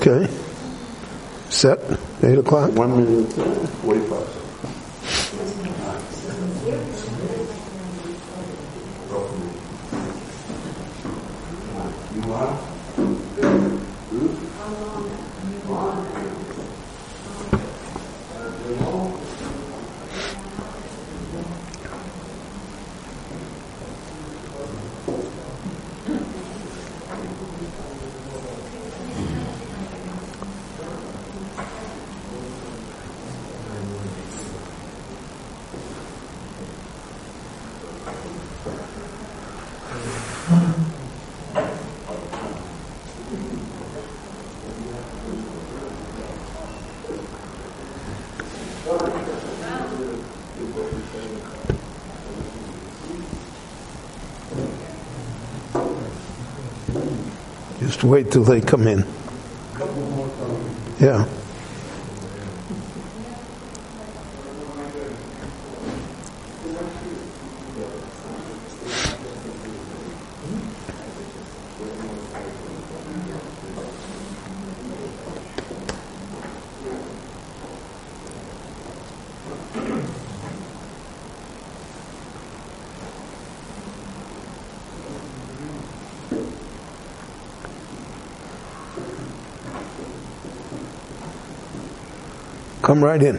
Okay. Set. Eight o'clock. One minute, uh, forty-five. Wait till they come in. Yeah. Come right in.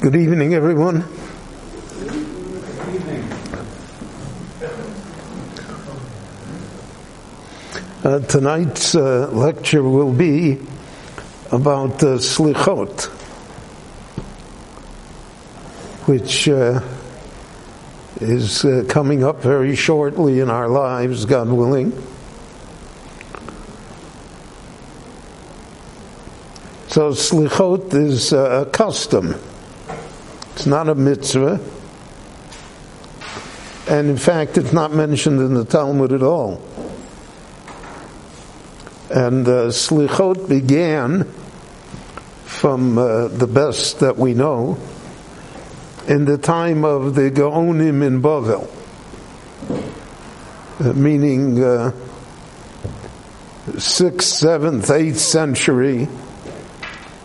Good evening, everyone. Uh, tonight's uh, lecture will be about uh, slichot, which uh, is uh, coming up very shortly in our lives, God willing. So slichot is uh, a custom. It's not a mitzvah. And in fact, it's not mentioned in the Talmud at all. And slichot began from uh, the best that we know in the time of the Gaonim in Bavel, uh, meaning uh, sixth, seventh, eighth century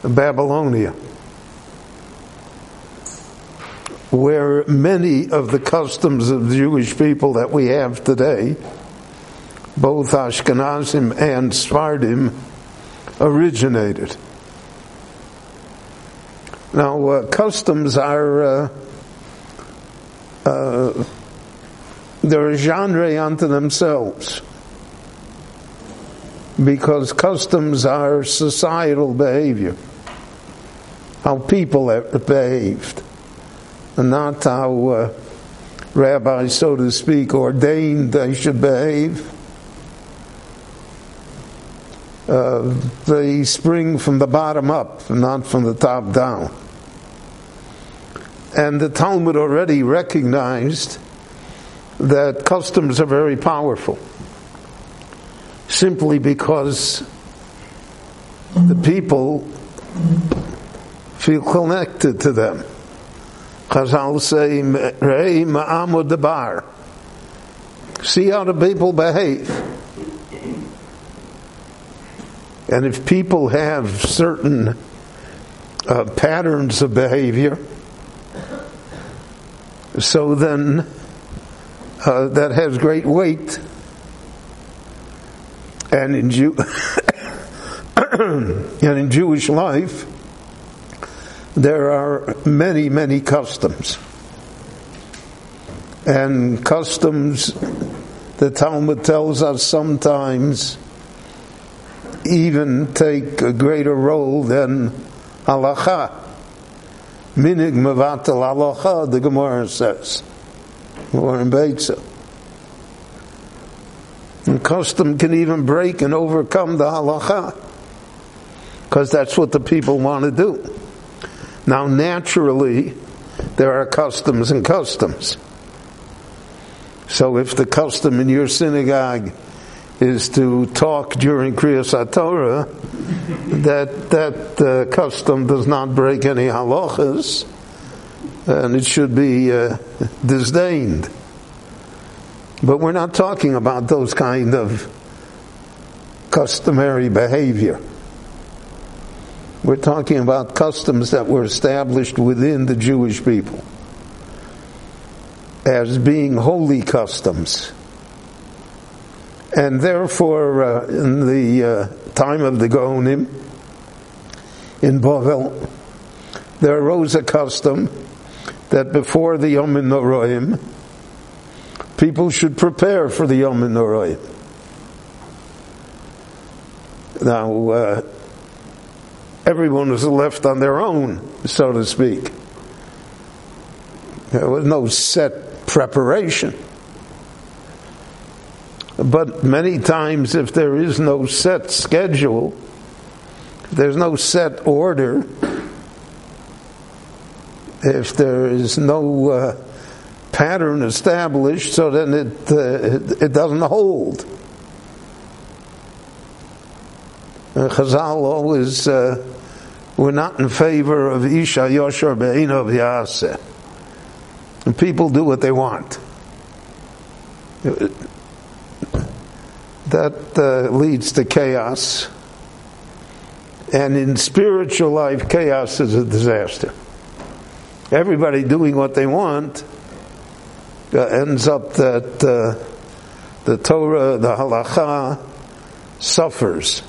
Babylonia, where many of the customs of the Jewish people that we have today both Ashkenazim and Sfardim originated. Now, uh, customs are uh, uh, they're a genre unto themselves because customs are societal behavior, how people have behaved, and not how uh, rabbis, so to speak, ordained they should behave. Uh, they spring from the bottom up, not from the top down. And the Talmud already recognized that customs are very powerful, simply because the people feel connected to them. Chazal say, "Rei ma'amud debar." See how the people behave. And if people have certain uh, patterns of behavior, so then uh, that has great weight. And in, Jew- and in Jewish life, there are many, many customs. And customs, the Talmud tells us sometimes, even take a greater role than halacha. Minhag mevatel halacha, the Gemara says, or in Beitza. And custom can even break and overcome the halacha, because that's what the people want to do. Now, naturally, there are customs and customs. So if the custom in your synagogue is to talk during Kriyas Torah, that that uh, custom does not break any halachas, and it should be uh, disdained. But we're not talking about those kind of customary behavior. We're talking about customs that were established within the Jewish people as being holy customs. And therefore, uh, in the uh, time of the Gaonim in Bavel, there arose a custom that before the Yom Noroim, people should prepare for the Yom Noroim. Now, uh, everyone was left on their own, so to speak. There was no set preparation. But many times, if there is no set schedule, there's no set order, if there is no uh, pattern established, so then it, uh, it, it, doesn't hold. Uh, Chazal always uh, were not in favor of Isha Yoshar Be'inov Yaseh. And people do what they want. That uh, leads to chaos. And in spiritual life, chaos is a disaster. Everybody doing what they want uh, ends up that uh, the Torah, the halacha, suffers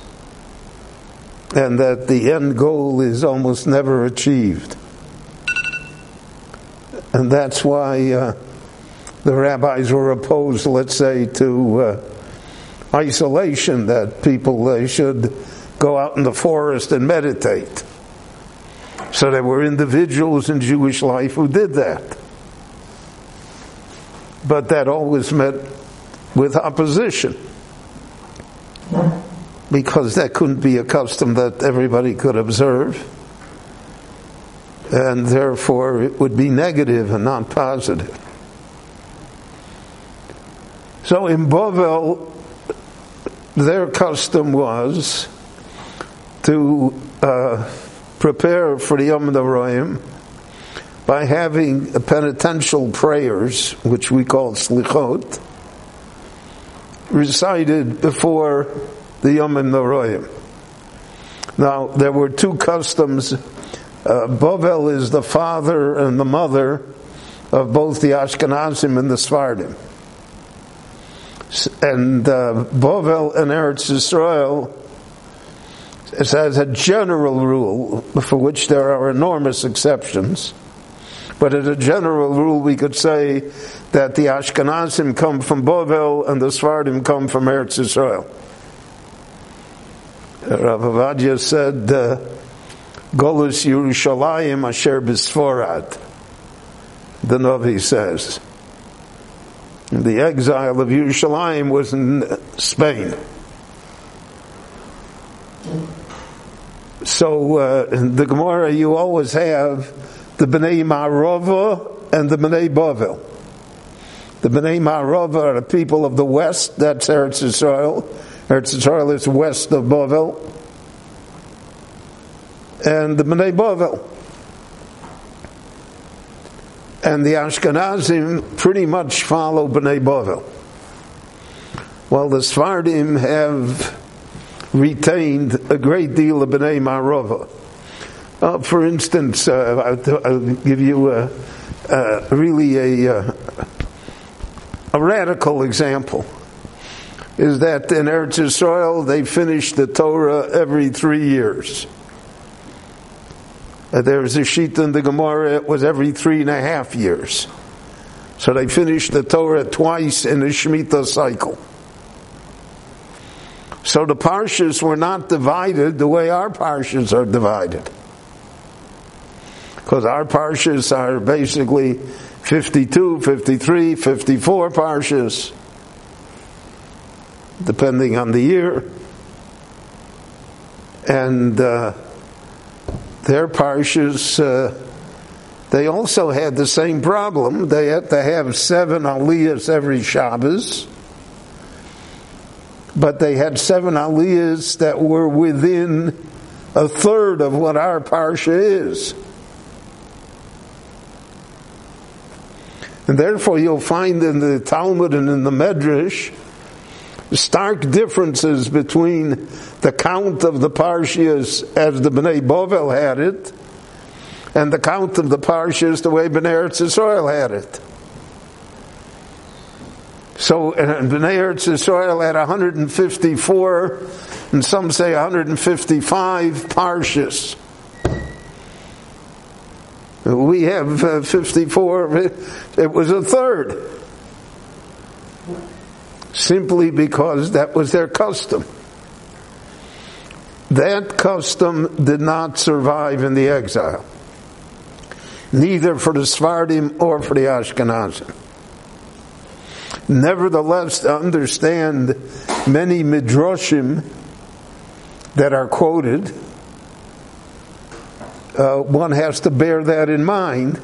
and that the end goal is almost never achieved. And that's why uh, the rabbis were opposed, let's say, to uh, isolation, that people uh, should go out in the forest and meditate. So there were individuals in Jewish life who did that. But that always met with opposition because that couldn't be a custom that everybody could observe, and therefore it would be negative and not positive. So in Bovel, their custom was to uh, prepare for the Yom Noraim by having penitential prayers, which we call slichot, recited before the Yom Noraim. Now, there were two customs. Uh, Bovel is the father and the mother of both the Ashkenazim and the Sfardim. And uh, Bovel and Eretz Israel has a general rule for which there are enormous exceptions. But as a general rule, we could say that the Ashkenazim come from Bovel and the Sfardim come from Eretz Israel. Rav Avadia said, uh, Golus Yerushalayim Asher Bisforad. The Novi says. The exile of Yerushalayim was in Spain. So uh, in the Gemara, you always have the Bnei Marova and the Bnei Bavel. The Bnei Marova are the people of the west, that's Eretz Israel. Eretz Yisrael is west of Bavel, and the Bnei Bavel. And the Ashkenazim pretty much follow Bnei Bavel. While the Sfardim have retained a great deal of Bnei Marova. Uh, for instance, uh, I'll, I'll, give you a, a really a, a radical example is that in Eretz Yisrael they finish the Torah every three years. Uh, there was a sheet in the Gemara, it was every three and a half years. So they finished the Torah twice in a Shemitah cycle. So the parshas were not divided the way our parshas are divided. Because our parshas are basically 52, 53, 54 parshas depending on the year. And uh, their parshas uh, They also had the same problem. They had to have seven aliyahs every Shabbos. But they had seven aliyahs that were within a third of what our parsha is. And therefore you'll find in the Talmud and in the Medrash stark differences between the count of the Parshias as the Bnei Bovel had it and the count of the Parshias the way Bnei Eretz Yisrael had it. So Bnei Eretz Yisrael had 154 and some say 155 Parshias. We have uh, 54. It was a third simply because that was their custom. That custom did not survive in the exile, neither for the Sephardim or for the Ashkenazim. Nevertheless, to understand many midrashim that are quoted, uh, one has to bear that in mind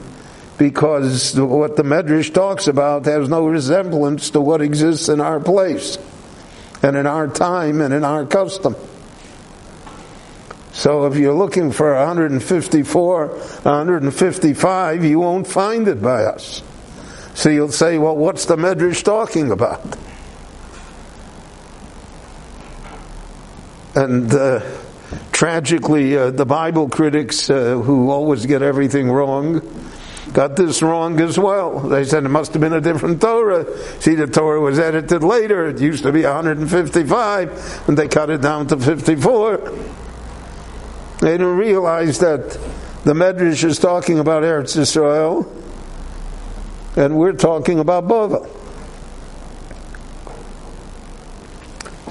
because what the Medrash talks about has no resemblance to what exists in our place and in our time and in our custom. So if you're looking for 154, 155, you won't find it by us. So you'll say, well, what's the Medrash talking about? And uh, tragically, uh, the Bible critics uh, who always get everything wrong got this wrong as well. They said it must have been a different Torah. See, the Torah was edited later. It used to be 155, and they cut it down to 54. They didn't realize that the Medrash is talking about Eretz Israel, and we're talking about Bovel.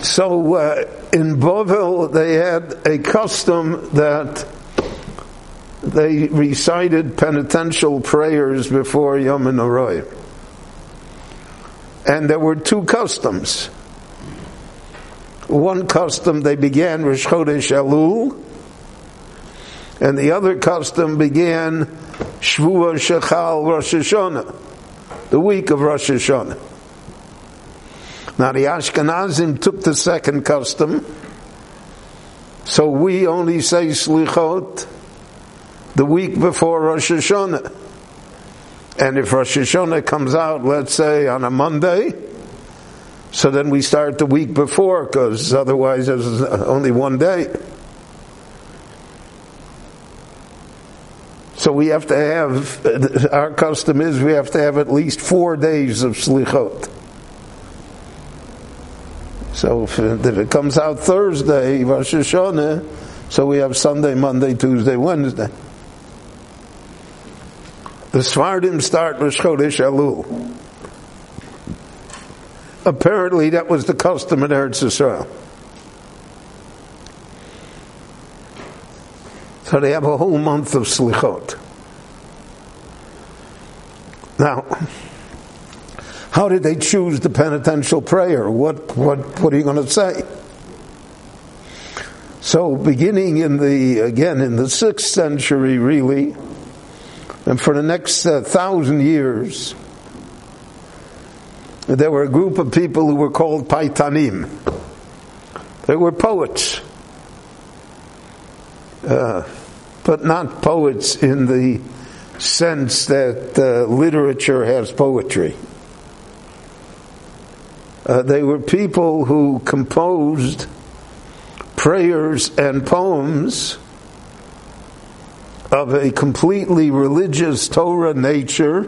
So uh, in Bovel, they had a custom that they recited penitential prayers before Yom Noroi. And there were two customs. One custom they began Rosh Chodesh Elul, and the other custom began Shvua Shechal Rosh Hashanah, the week of Rosh Hashanah. Now the Ashkenazim took the second custom, so we only say Slichot the week before Rosh Hashanah. And if Rosh Hashanah comes out, let's say on a Monday, so then we start the week before, because otherwise there's only one day. So we have to have, our custom is we have to have at least four days of slichot. So if, if it comes out Thursday, Rosh Hashanah, so we have Sunday, Monday, Tuesday, Wednesday. The Sephardim start with Chodesh Elul. Apparently, that was the custom in Eretz Israel. So they have a whole month of slichot. Now, how did they choose the penitential prayer? What what what are you going to say? So, beginning in the again in the sixth century, really, and for the next uh, thousand years, there were a group of people who were called Paitanim. They were poets. Uh, but not poets in the sense that uh, literature has poetry. Uh, they were people who composed prayers and poems of a completely religious Torah nature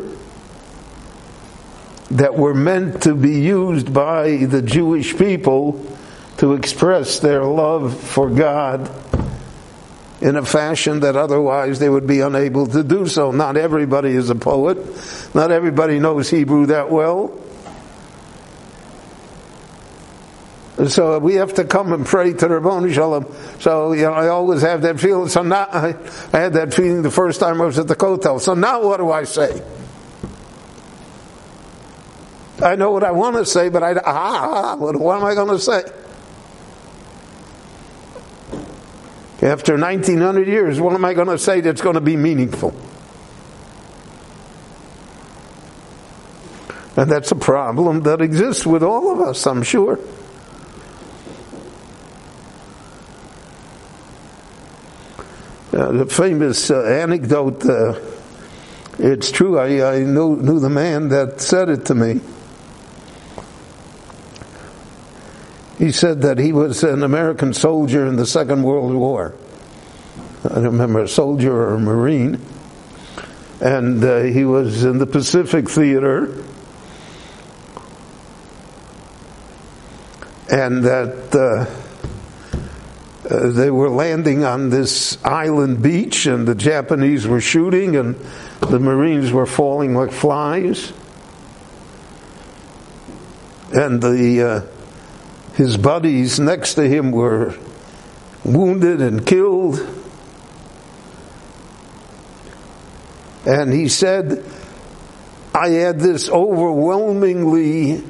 that were meant to be used by the Jewish people to express their love for God in a fashion that otherwise they would be unable to do so. Not everybody is a poet. Not everybody knows Hebrew that well. So we have to come and pray to Ribono Shel Olam. So you know, I always have that feeling. So now I, I had that feeling the first time I was at the Kotel. So now what do I say? I know what I want to say, but I ah, what, what am I going to say? After 1900 years, what am I going to say that's going to be meaningful? And that's a problem that exists with all of us, I'm sure. Uh, the famous uh, anecdote, uh, it's true, I, I knew, knew the man that said it to me. He said that he was an American soldier in the Second World War. I don't remember a soldier or a Marine. And uh, he was in the Pacific Theater. And that uh, they were landing on this island beach, and the Japanese were shooting, and the Marines were falling like flies. And the uh, his buddies next to him were wounded and killed. And he said, I had this overwhelmingly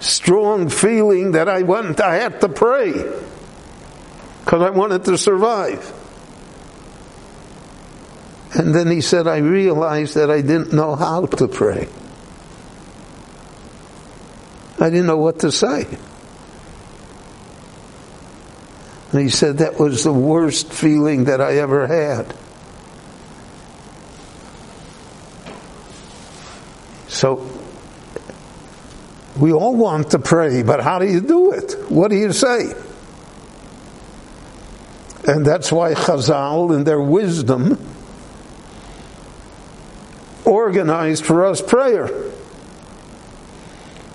strong feeling that I went, I had to pray because I wanted to survive. And then he said, I realized that I didn't know how to pray. I didn't know what to say. And he said that was the worst feeling that I ever had. So, we all want to pray, but how do you do it? What do you say? And that's why Chazal, in their wisdom, organized for us prayer.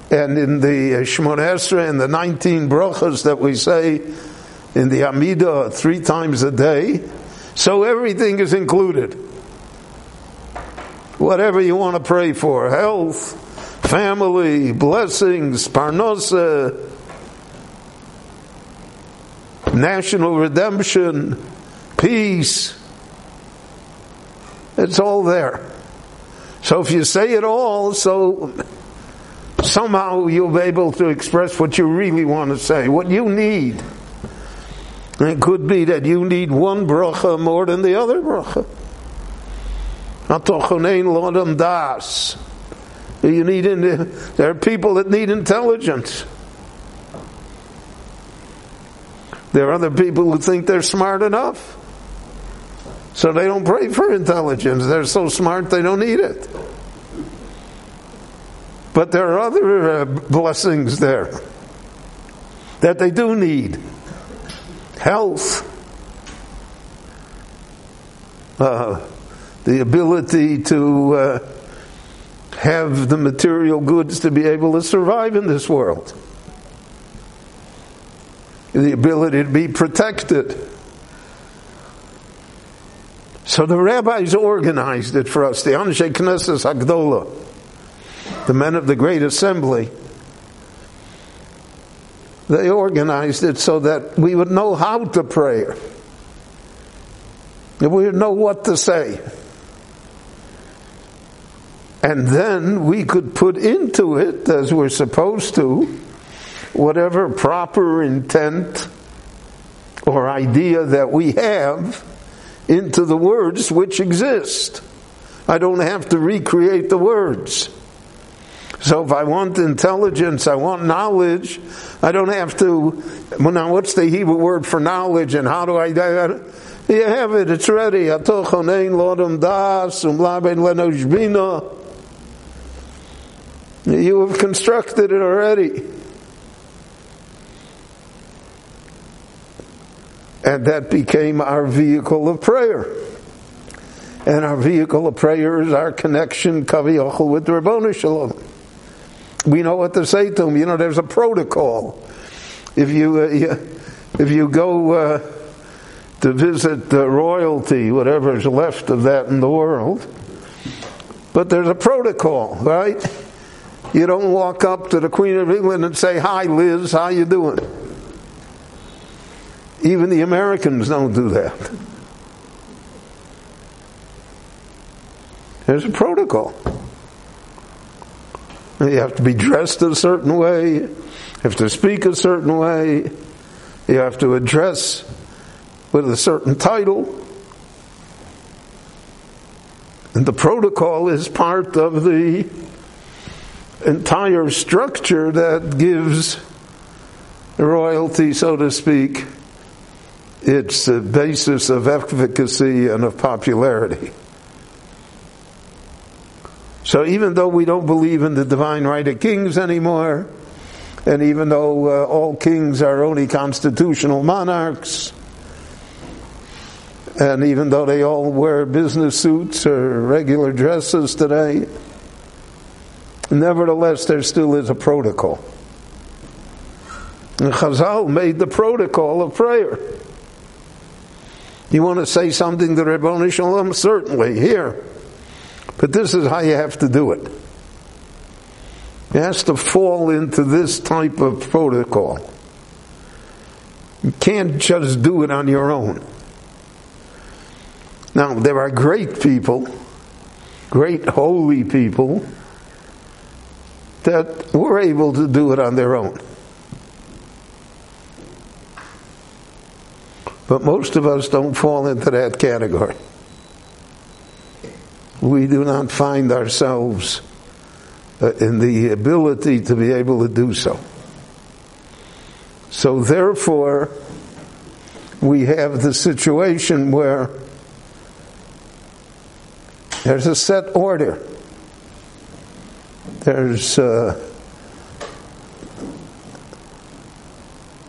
And in the Shemona Esrei and the 19 brachas that we say in the Amida three times a day. So everything is included. Whatever you want to pray for health, family, blessings, parnosa, national redemption, peace. It's all there. So if you say it all, so somehow you'll be able to express what you really want to say, what you need. It could be that you need one bracha more than the other bracha. You need there are people that need intelligence. There are other people who think they're smart enough. So they don't pray for intelligence. They're so smart they don't need it. But there are other uh, blessings there that they do need health, uh, the ability to uh, have the material goods to be able to survive in this world, the ability to be protected. So the rabbis organized it for us, the Anshe Knesset Hagdolah, the men of the Great Assembly they organized it so that we would know how to pray. That we would know what to say. And then we could put into it, as we're supposed to, whatever proper intent or idea that we have into the words which exist. I don't have to recreate the words. So if I want intelligence, I want knowledge, I don't have to. Well, now, what's the Hebrew word for knowledge, and how do I that? You have it. It's ready. Um you have constructed it already. And that became our vehicle of prayer. And our vehicle of prayer is our connection, kaviyachal, with the Ribono Shel Olam we know what to say to them. You know, there's a protocol. If you, uh, if you go uh, to visit the royalty, whatever's left of that in the world, but there's a protocol, right? You don't walk up to the Queen of England and say, "Hi, Liz, how you doing?" Even the Americans don't do that. There's a protocol. You have to be dressed a certain way. You have to speak a certain way. You have to address with a certain title. And the protocol is part of the entire structure that gives royalty, so to speak, its the basis of efficacy and of popularity. So even though we don't believe in the divine right of kings anymore, and even though uh, all kings are only constitutional monarchs, and even though they all wear business suits or regular dresses today, nevertheless there still is a protocol. And Chazal made the protocol of prayer. You want to say something to Ribono Shel Olam? Certainly, here. But this is how you have to do it. It has to fall into this type of protocol. You can't just do it on your own. Now, there are great people, great holy people, that were able to do it on their own. But most of us don't fall into that category. We do not find ourselves uh, in the ability to be able to do so. So therefore, we have the situation where there's a set order. There's a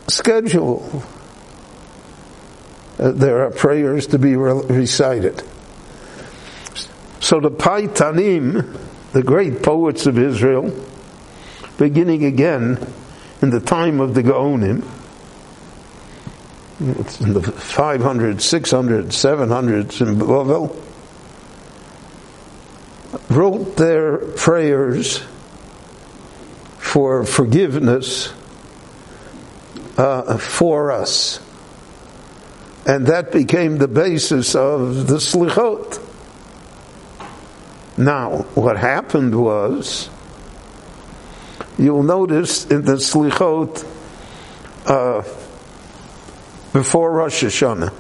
schedule. Uh, there are prayers to be re- recited. So the Paitanim, the great poets of Israel, beginning again in the time of the Gaonim, it's in the 500, 600, 700s in Babel, wrote their prayers for forgiveness uh, for us. And that became the basis of the slichot. Now, what happened was, you'll notice in the slichot uh, before Rosh Hashanah,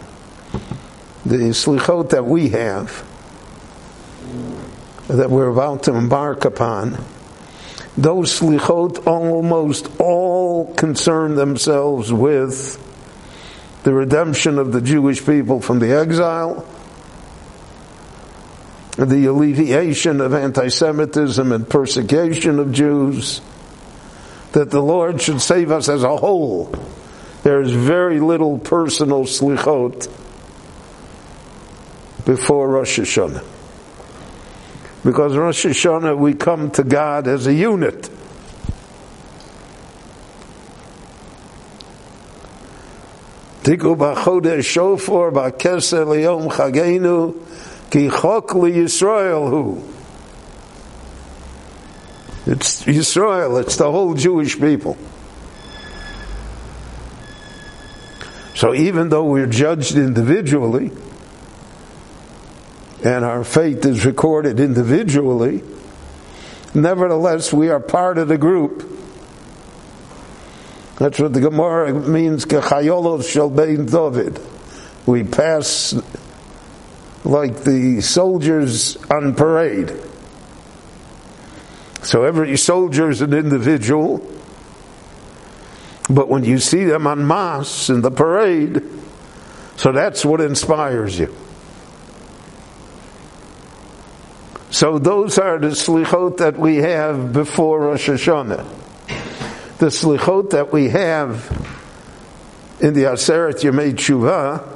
the slichot that we have, that we're about to embark upon, those slichot almost all concern themselves with the redemption of the Jewish people from the exile, the alleviation of anti Semitism and persecution of Jews, that the Lord should save us as a whole. There is very little personal slichot before Rosh Hashanah. Because Rosh Hashanah, we come to God as a unit. Tiku b'chodesh shofar b'keser liyom chagenu ki chok Yisrael hu. It's Yisrael, it's the whole Jewish people. So even though we're judged individually, and our fate is recorded individually, nevertheless we are part of the group. That's what the Gemara means, Kechayolos shel David. We pass like the soldiers on parade. So every soldier is an individual, but when you see them en masse in the parade, so that's what inspires you. So those are the slichot that we have before Rosh Hashanah. The slichot that we have in the Aseret Yemei Tshuva,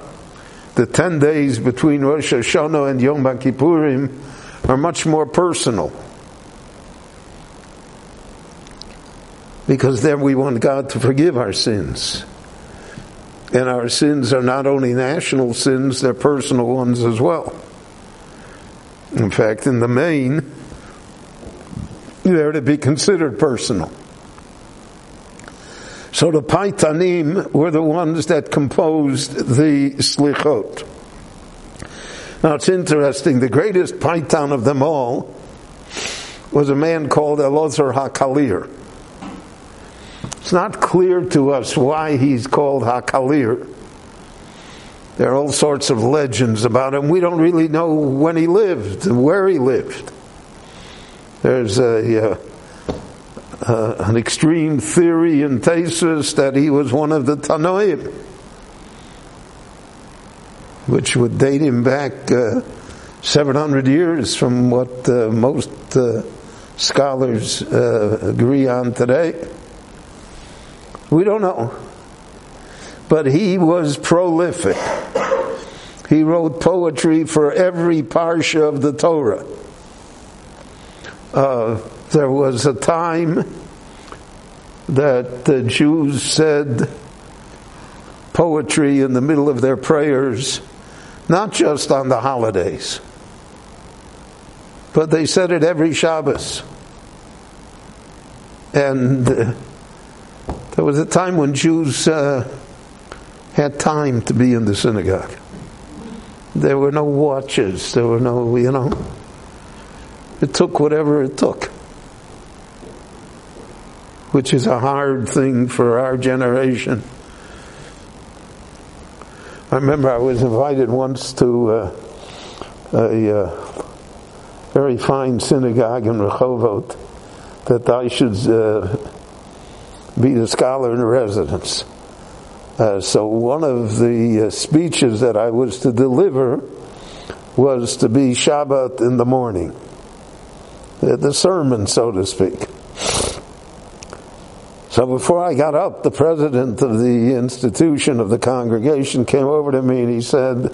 the ten days between Rosh Hashanah and Yom Kippurim, are much more personal. Because then we want God to forgive our sins. And our sins are not only national sins, they're personal ones as well. In fact, in the main, they're to be considered personal. So the Paitanim were the ones that composed the Slichot. Now it's interesting, the greatest Paitan of them all was a man called Elazar HaKalir. It's not clear to us why he's called HaKalir. There are all sorts of legends about him. We don't really know when he lived and where he lived. There's a, uh, uh, an extreme theory in Tesis that he was one of the Tanoim, which would date him back uh, 700 years from what uh, most uh, scholars uh, agree on today. We don't know. But he was prolific. He wrote poetry for every parsha of the Torah. Uh, there was a time that the Jews said poetry in the middle of their prayers, not just on the holidays, but they said it every Shabbos. And uh, there was a time when Jews uh, had time to be in the synagogue. There were no watches, there were no, you know, it took whatever it took. Which is a hard thing for our generation. I remember I was invited once to uh, a uh, very fine synagogue in Rehovot that I should uh, be the scholar in residence. Uh, so one of the uh, speeches that I was to deliver was to be Shabbat in the morning the sermon, so to speak. So before I got up, the president of the institution of the congregation came over to me and he said,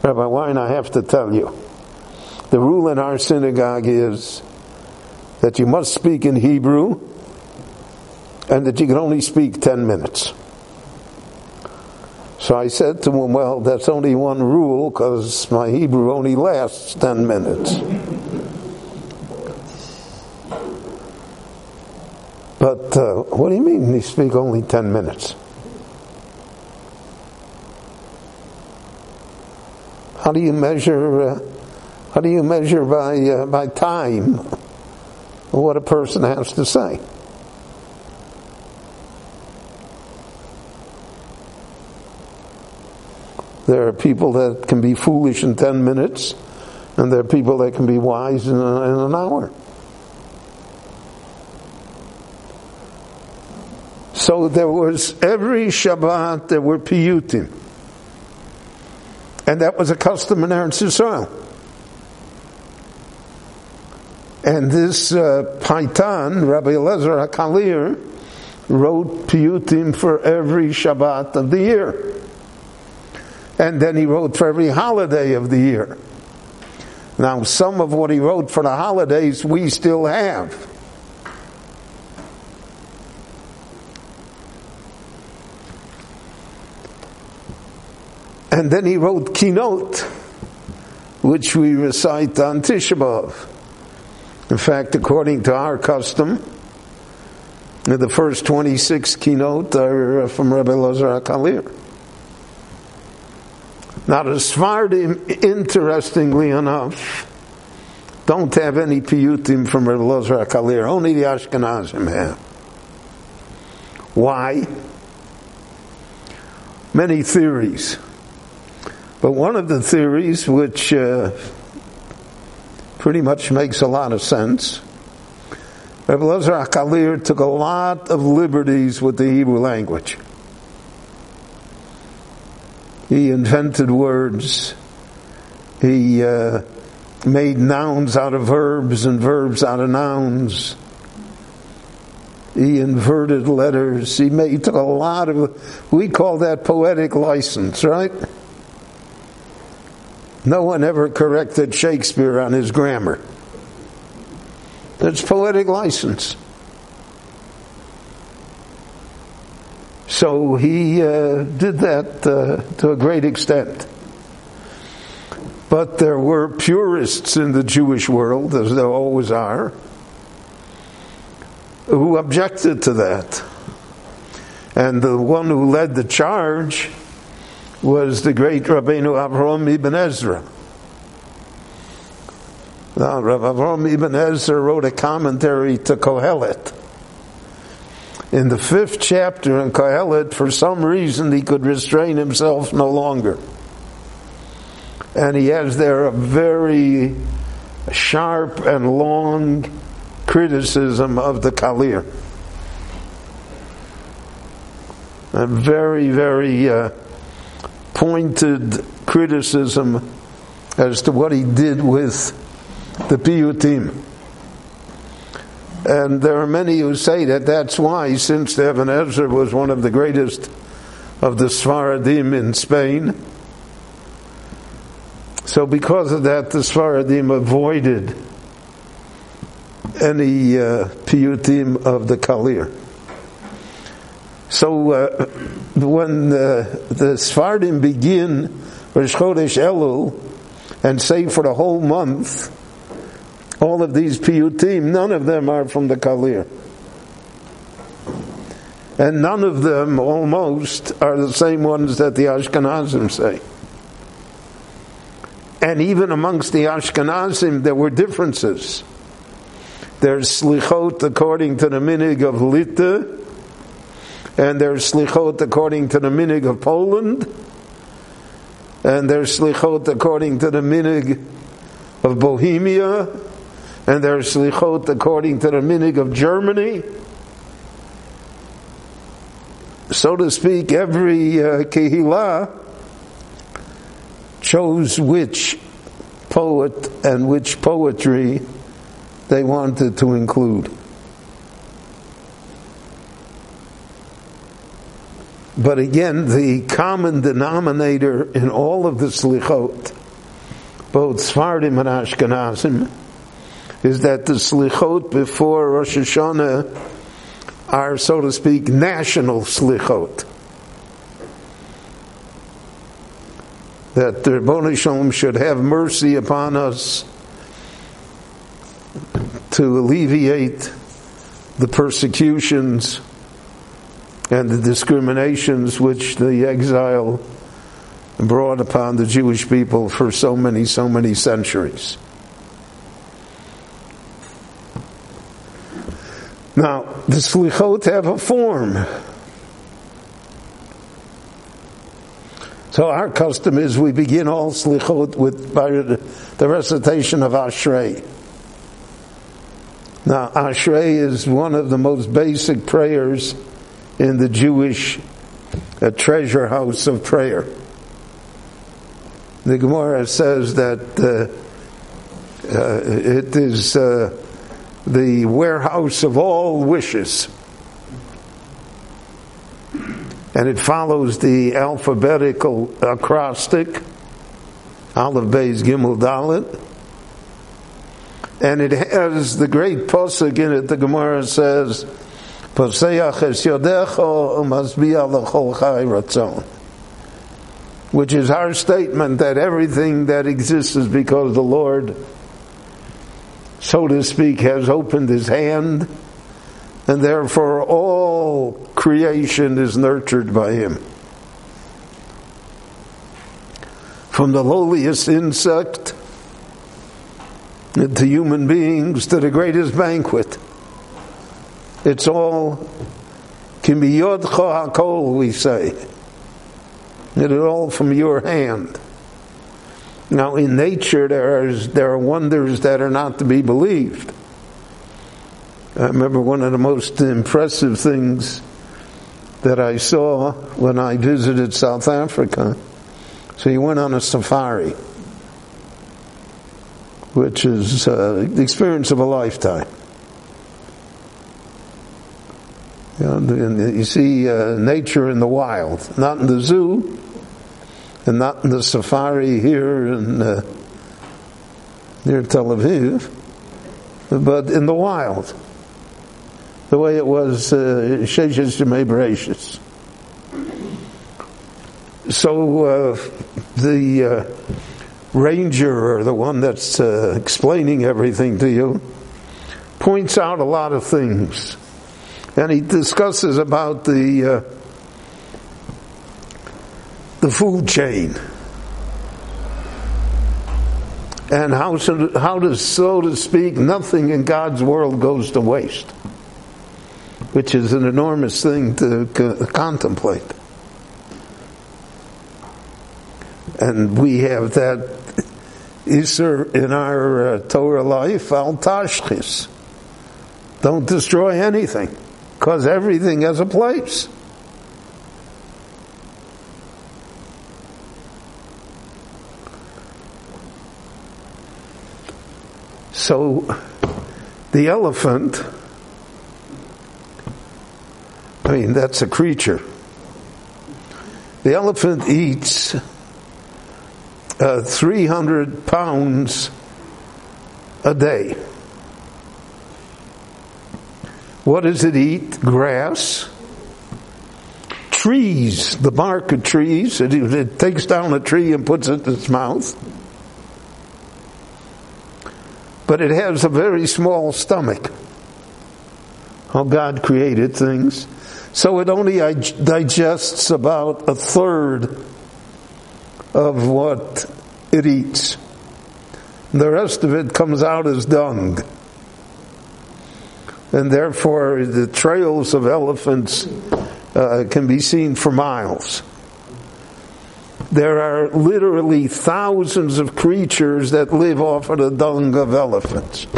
Rabbi Wein, I have to tell you, the rule in our synagogue is that you must speak in Hebrew and that you can only speak 10 minutes. So I said to him, well, that's only one rule because my Hebrew only lasts 10 minutes. But uh, what do you mean you speak only 10 minutes? How do you measure? Uh, how do you measure by uh, by time what a person has to say? There are people that can be foolish in ten minutes, and there are people that can be wise in, in an hour. So there was every Shabbat there were piyutim. And that was a custom in Eretz Yisrael. And this uh, Paitan, Rabbi Eliezer HaKalir, wrote piyutim for every Shabbat of the year. And then he wrote for every holiday of the year. Now, some of what he wrote for the holidays we still have. And then he wrote Kinot, which we recite on Tisha B'Av. In fact, according to our custom, the first 26 Kinot are uh, from Rabbi Lazar HaKalir. Now the Sfardim, interestingly enough, don't have any piyutim from Rabbi Lazar HaKalir. Only the Ashkenazim have. Why? Many theories. But one of the theories, which uh, pretty much makes a lot of sense, Rabbi Lezer HaKalir took a lot of liberties with the Hebrew language. He invented words. He uh, made nouns out of verbs and verbs out of nouns. He inverted letters. He, made, he took a lot of, we call that poetic license, right? No one ever corrected Shakespeare on his grammar. That's poetic license. So he uh, did that uh, to a great extent. But there were purists in the Jewish world, as there always are, who objected to that. And the one who led the charge was the great Rabbeinu Avraham ibn Ezra. Now, Rav Avraham ibn Ezra wrote a commentary to Kohelet. In the fifth chapter in Kohelet, for some reason, he could restrain himself no longer. And he has there a very sharp and long criticism of the Kalir. A very, very uh, pointed criticism as to what he did with the piyutim. And there are many who say that that's why, since Ibn Ezra was one of the greatest of the Sfaradim in Spain, so because of that, the Sfaradim avoided any uh, piyutim of the Kalir. So uh, when uh, the Sfardim begin Rosh Chodesh Elul and say for the whole month, all of these piyutim, none of them are from the Kalir. And none of them, almost, are the same ones that the Ashkenazim say. And even amongst the Ashkenazim, there were differences. There's slichot according to the minhag of Lita, and there's slichot according to the minhag of Poland, and there's slichot according to the minhag of Bohemia, and there's slichot according to the minhag of Germany. So to speak, every uh, kehillah chose which poet and which poetry they wanted to include. But again, the common denominator in all of the slichot, both Sfardim and Ashkenazim, is that the slichot before Rosh Hashanah are, so to speak, national slichot. That the Shel should have mercy upon us to alleviate the persecutions and the discriminations which the exile brought upon the Jewish people for so many, so many centuries. Now, the slichot have a form. So our custom is we begin all slichot with by the recitation of Ashrei. Now, Ashrei is one of the most basic prayers in the Jewish uh, treasure house of prayer. The Gemara says that uh, uh, it is uh, the warehouse of all wishes. And it follows the alphabetical acrostic, Aleph Beis Gimel Dalet. And it has the great posuk in it, the Gemara says, Es yodecho. Which is our statement that everything that exists is because the Lord, so to speak, has opened his hand, and therefore all creation is nurtured by him. From the lowliest insect to human beings to the greatest banquet. It's all can be yodcha hakol, we say. It is all from your hand. Now, in nature, there, is, there are wonders that are not to be believed. I remember one of the most impressive things that I saw when I visited South Africa. So you went on a safari, which is uh, the experience of a lifetime. You, see uh, nature in the wild, not in the zoo, and not in the safari here in uh, near Tel Aviv, but in the wild, the way it was Sheshes uh, So uh, the uh, ranger, or the one that's uh, explaining everything to you, points out a lot of things and he discusses about the uh, the food chain and how should, how does so to speak nothing in God's world goes to waste, which is an enormous thing to co- contemplate. And we have that Isser in our uh, Torah life, al tashchis. Don't destroy anything because everything has a place. So the elephant, I mean, that's a creature. The elephant eats uh, 300 pounds a day. What does it eat? Grass, trees, the bark of trees. It, it takes down a tree and puts it in its mouth. But it has a very small stomach. How God created things. So it only digests about a third of what it eats. The rest of it comes out as dung and therefore the trails of elephants uh, can be seen for miles. There are literally thousands of creatures that live off of the dung of elephants.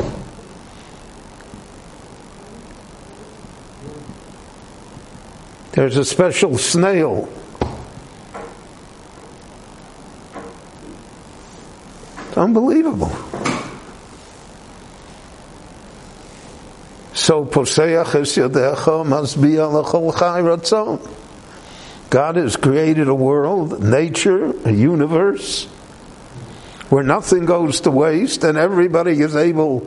There's a special snail. It's unbelievable. So poseach es must be alachol chai ratzon. God has created a world, nature, a universe, where nothing goes to waste and everybody is able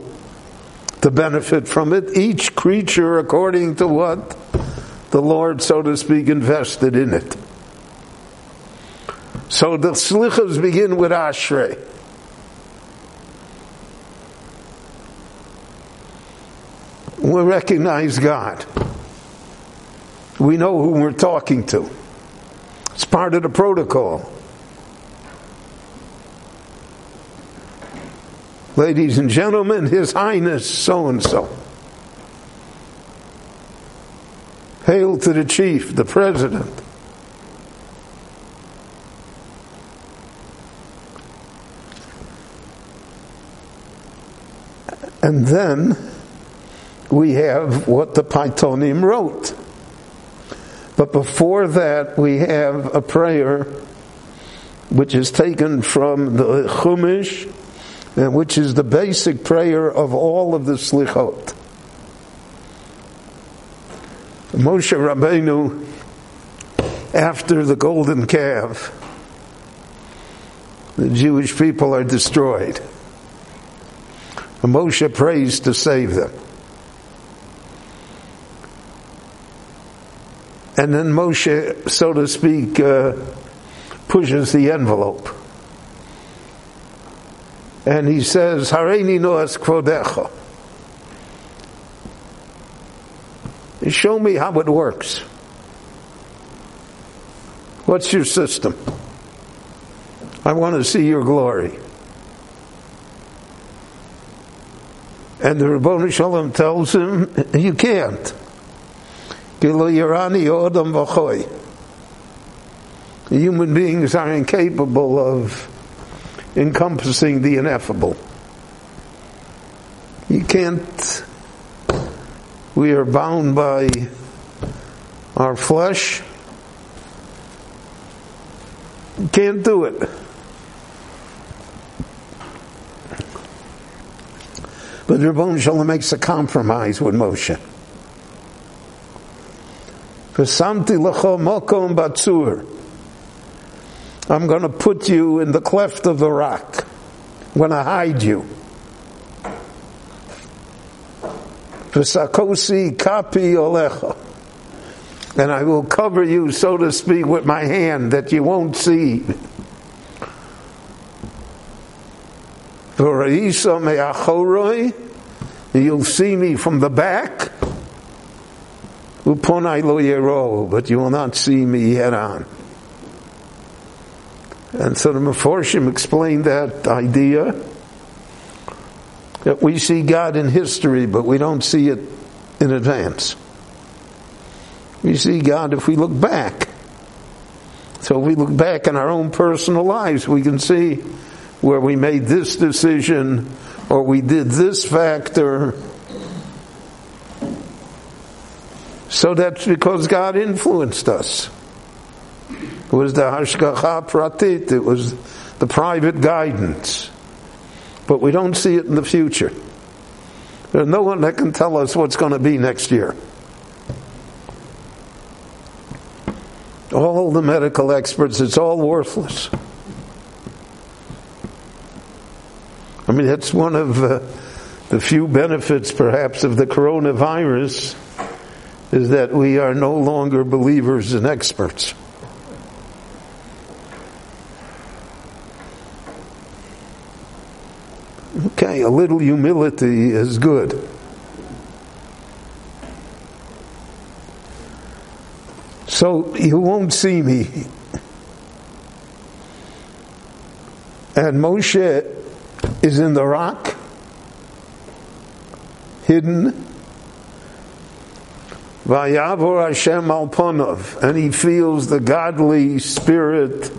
to benefit from it, each creature according to what the Lord, so to speak, invested in it. So the slichas begin with Ashrei. We recognize God. We know who we're talking to. It's part of the protocol. Ladies and gentlemen, His Highness so and so. Hail to the chief, the president. And then we have what the Paytanim wrote. But before that, we have a prayer which is taken from the Chumash, which is the basic prayer of all of the Slichot. Moshe Rabbeinu, after the golden calf, the Jewish people are destroyed. Moshe prays to save them. And then Moshe, so to speak, uh, pushes the envelope. And he says, Hareini noas kvodecha. Show me how it works. What's your system? I want to see your glory. And the Ribono Shel Olam tells him, You can't. Human beings are incapable of encompassing the ineffable. You can't, we are bound by our flesh. Can't do it. But Ribono Shel Olam makes a compromise with Moshe. V'samti lecho mokom batzur. I'm going to put you in the cleft of the rock. I'm going to hide you. V'sakosi kapi olecha. And I will cover you, so to speak, with my hand that you won't see. You'll see me from the back. Uponai lo yero, but you will not see me head on. And so the Meforshim explained that idea that we see God in history, but we don't see it in advance. We see God if we look back. So if we look back in our own personal lives, we can see where we made this decision or we did this factor So that's because God influenced us. It was the hashgacha pratit, it was the private guidance. But we don't see it in the future. There's no one that can tell us what's going to be next year. All the medical experts, it's all worthless. I mean, that's one of uh, the few benefits, perhaps, of the coronavirus is that we are no longer believers and experts. Okay, a little humility is good. So you won't see me. And Moshe is in the rock, hidden. Vayavor Hashem alponov, and he feels the godly spirit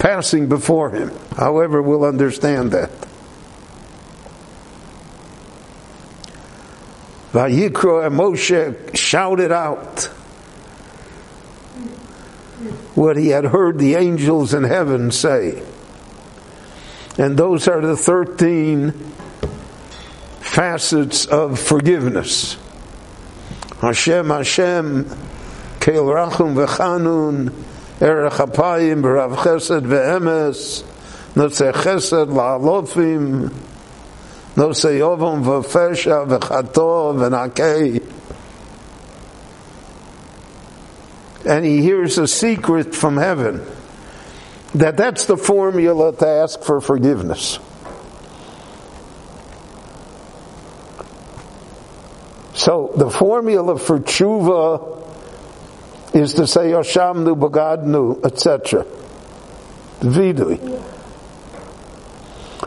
passing before him. However, we'll understand that. Vayikro and Moshe shouted out what he had heard the angels in heaven say. And those are the 13 facets of forgiveness. Hashem, Hashem, Keil Rachum V'chanun, Erech Apayim, B'rav Chesed V'emes, Nosei Chesed La'alofim, Nosei Yovam V'fesha V'chato V'nakei. And he hears a secret from heaven that that's the formula to ask for forgiveness. So the formula for tshuva is to say Yoshamnu Bagadnu, etc. Vidui.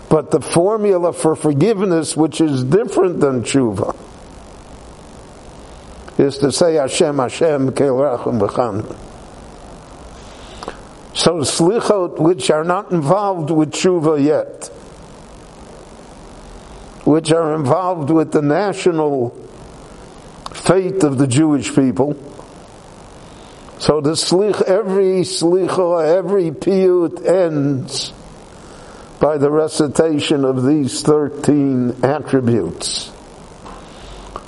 But the formula for forgiveness, which is different than tshuva, is to say Hashem, Hashem, Keil Rachum So slichot, which are not involved with tshuva yet, which are involved with the national fate of the Jewish people. So the slich, every slicha, every piyut ends by the recitation of these 13 attributes.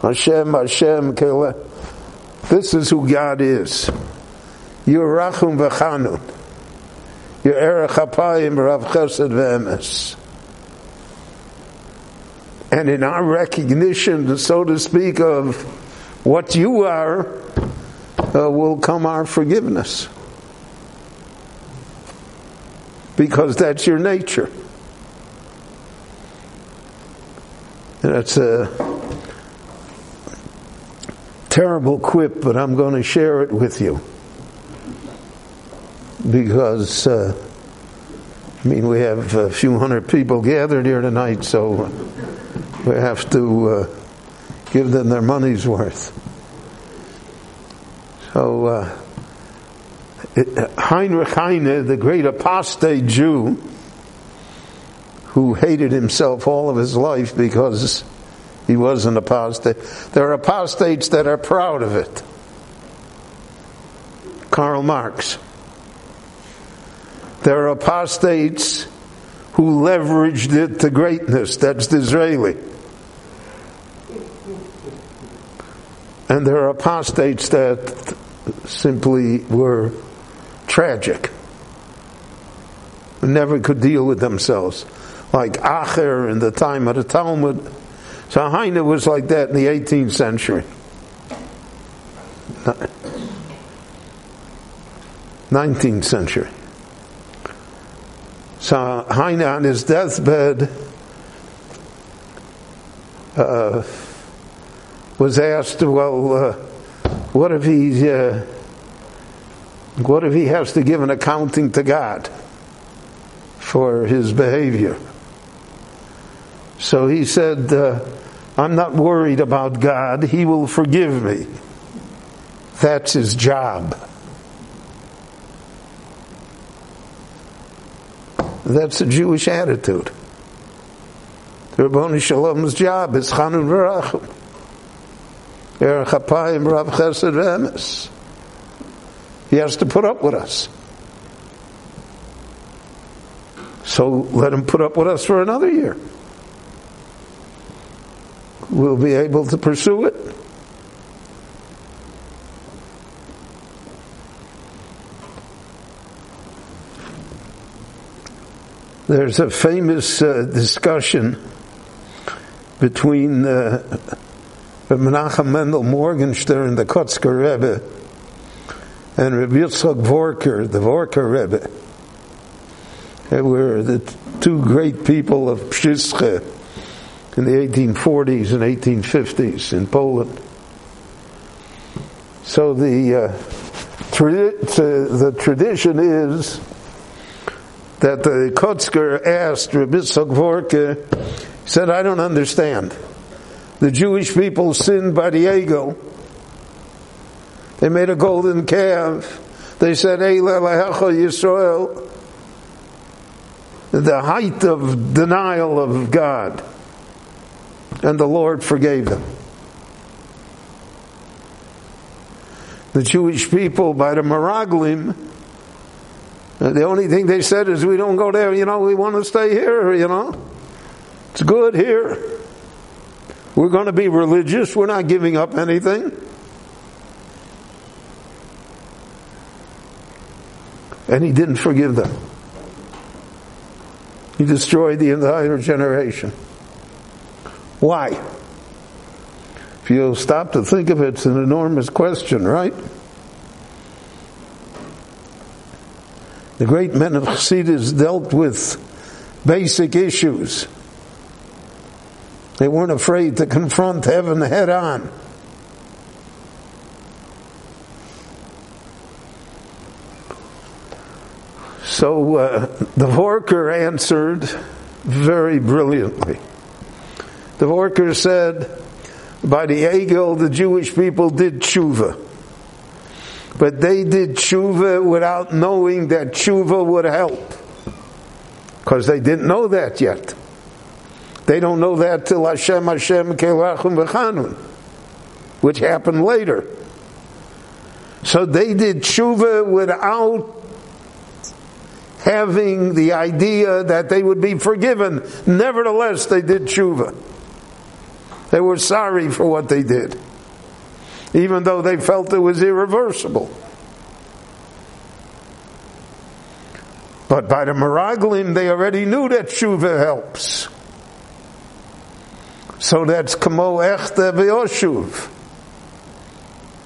Hashem, Hashem, Kele. This is who God is. You're Rachum V'chanun. You're Erech Apayim Rav Chesed V'emes. And in our recognition, so to speak, of what you are, uh, will come our forgiveness. Because that's your nature. That's a terrible quip, but I'm going to share it with you. Because, uh, I mean, we have a few hundred people gathered here tonight, so we have to. Uh, give them their money's worth. So, uh, Heinrich Heine, the great apostate Jew, who hated himself all of his life because he was an apostate. There are apostates that are proud of it. Karl Marx. There are apostates who leveraged it to greatness. That's Disraeli. And there are apostates that simply were tragic, never could deal with themselves, like Acher in the time of the Talmud. So Heine was like that in the 18th century. 19th century. So Heine on his deathbed uh, was asked, well, uh, what if he, uh, what if he has to give an accounting to God for his behavior? So he said, uh, I'm not worried about God. He will forgive me. That's his job. That's a Jewish attitude. The Ribono Shel Olam's job is Chanun V'rachim. Erech Apayim Rav Chesed Emes. He has to put up with us. So let him put up with us for another year. we'll be able to pursue it. There's a famous uh, discussion between uh, Menachem Mendel Morgenstern, the Kotzker Rebbe, and Rabbi Yitzchak Vorker, the Vorker Rebbe. They were the two great people of Pshische in the 1840s and 1850s in Poland. So the uh, tra- the tradition is that the Kotzker asked Rabbi Vorke, said, I don't understand. The Jewish people sinned by the Egel. They made a golden calf. They said, Yisrael, the height of denial of God. And the Lord forgave them. The Jewish people, by the Meraglim, the only thing they said is, we don't go there, you know, we want to stay here, you know. It's good here. We're going to be religious, we're not giving up anything. And he didn't forgive them. He destroyed the entire generation. Why? If you stop to think of it, it's an enormous question, right? The great men of Chassidus dealt with basic issues. They weren't afraid to confront heaven head on. So uh, the Vorker answered very brilliantly. The Vorker said, by the Egel, the Jewish people did tshuva. But they did tshuva without knowing that tshuva would help. Because they didn't know that yet. They don't know that till Hashem Hashem Kelachum V'chanun, which happened later. So they did tshuva without having the idea that they would be forgiven. Nevertheless, they did tshuva. They were sorry for what they did even though they felt it was irreversible. But by the Meraglim, they already knew that Shuva helps. So that's Kamo Echte V'Yoshuv.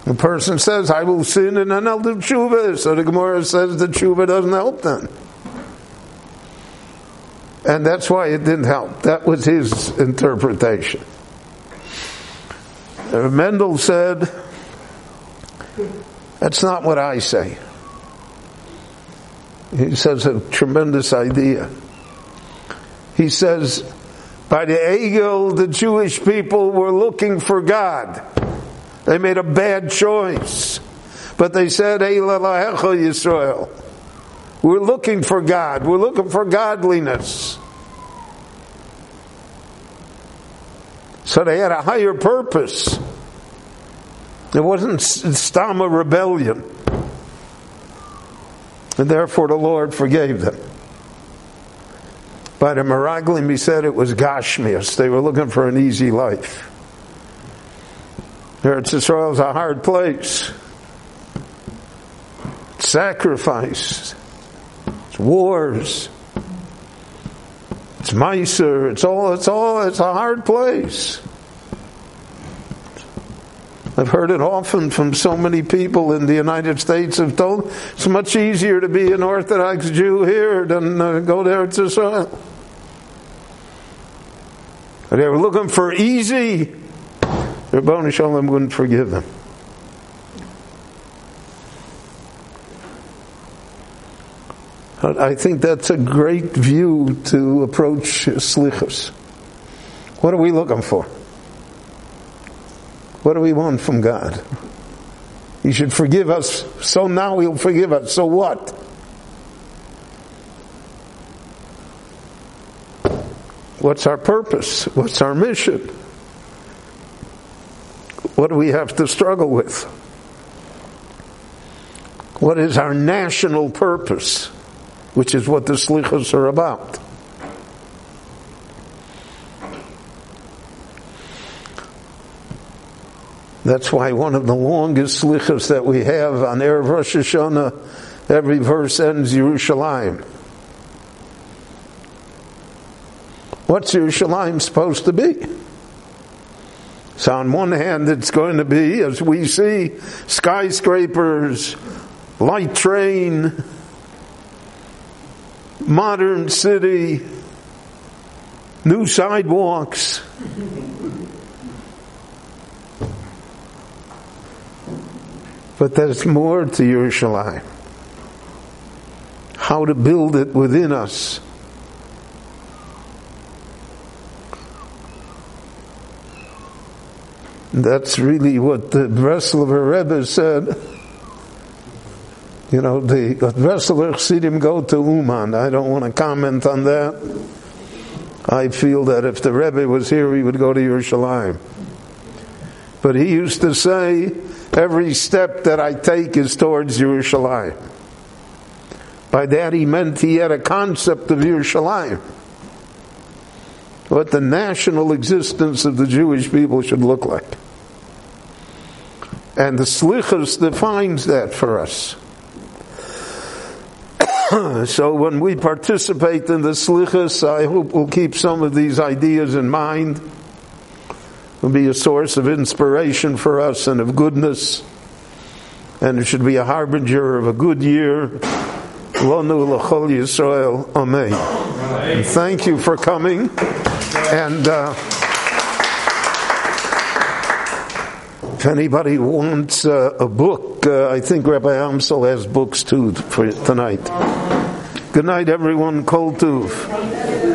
The person says, I will sin and then I'll do tshuva. So the Gemara says the tshuva doesn't help them. And that's why it didn't help. That was his interpretation. Uh, Mendel said, That's not what I say. He says a tremendous idea. He says, by the Egel, the Jewish people were looking for God. They made a bad choice. But they said, Yisrael. We're looking for God. We're looking for godliness. So they had a higher purpose. It wasn't Stama rebellion. And therefore the Lord forgave them. By the Meraglim, he said it was Gashmias. They were looking for an easy life. Eretz Israel is a hard place. It's sacrifice. It's wars. It's miser. It's all, it's all, it's a hard place. I've heard it often from so many people in the United States have told it's much easier to be an Orthodox Jew here than uh, go there to Israel. They were looking for easy. Ribono Shel Olam wouldn't forgive them. I think that's a great view to approach slichus. What are we looking for? What do we want from God? He should forgive us, so now He'll forgive us. So what? What's our purpose? What's our mission? What do we have to struggle with? What is our national purpose? which is what the slichos are about. That's why one of the longest slichas that we have on Erev Rosh Hashanah, every verse ends Yerushalayim. What's Yerushalayim supposed to be? So on one hand, it's going to be, as we see, skyscrapers, light train, modern city, new sidewalks. But there's more to Yerushalayim. How to build it within us. That's really what the Breslover Rebbe said. You know, the Breslover Chassidim go to Uman. I don't want to comment on that. I feel that if the Rebbe was here, he would go to Yerushalayim. But he used to say, every step that I take is towards Yerushalayim. By that he meant he had a concept of Yerushalayim. What the national existence of the Jewish people should look like. And the Slichus defines that for us. so when we participate in the Slichus, I hope we'll keep some of these ideas in mind. It'll be a source of inspiration for us and of goodness. And it should be a harbinger of a good year. Lonu l'chol Yisrael. Amen. Thank you for coming. And... Uh, If anybody wants uh, a book, uh, I think Rabbi Amsel has books too for tonight. Good night, everyone. Kol Tuv.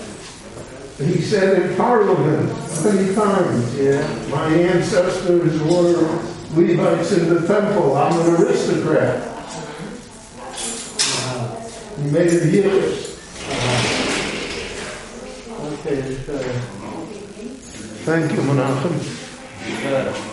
He said in Parliament many times, yeah, my ancestors were Levites in the temple. I'm an aristocrat. Wow. He made it Yiddish. Uh, okay, uh, Thank you, Menachem. Uh,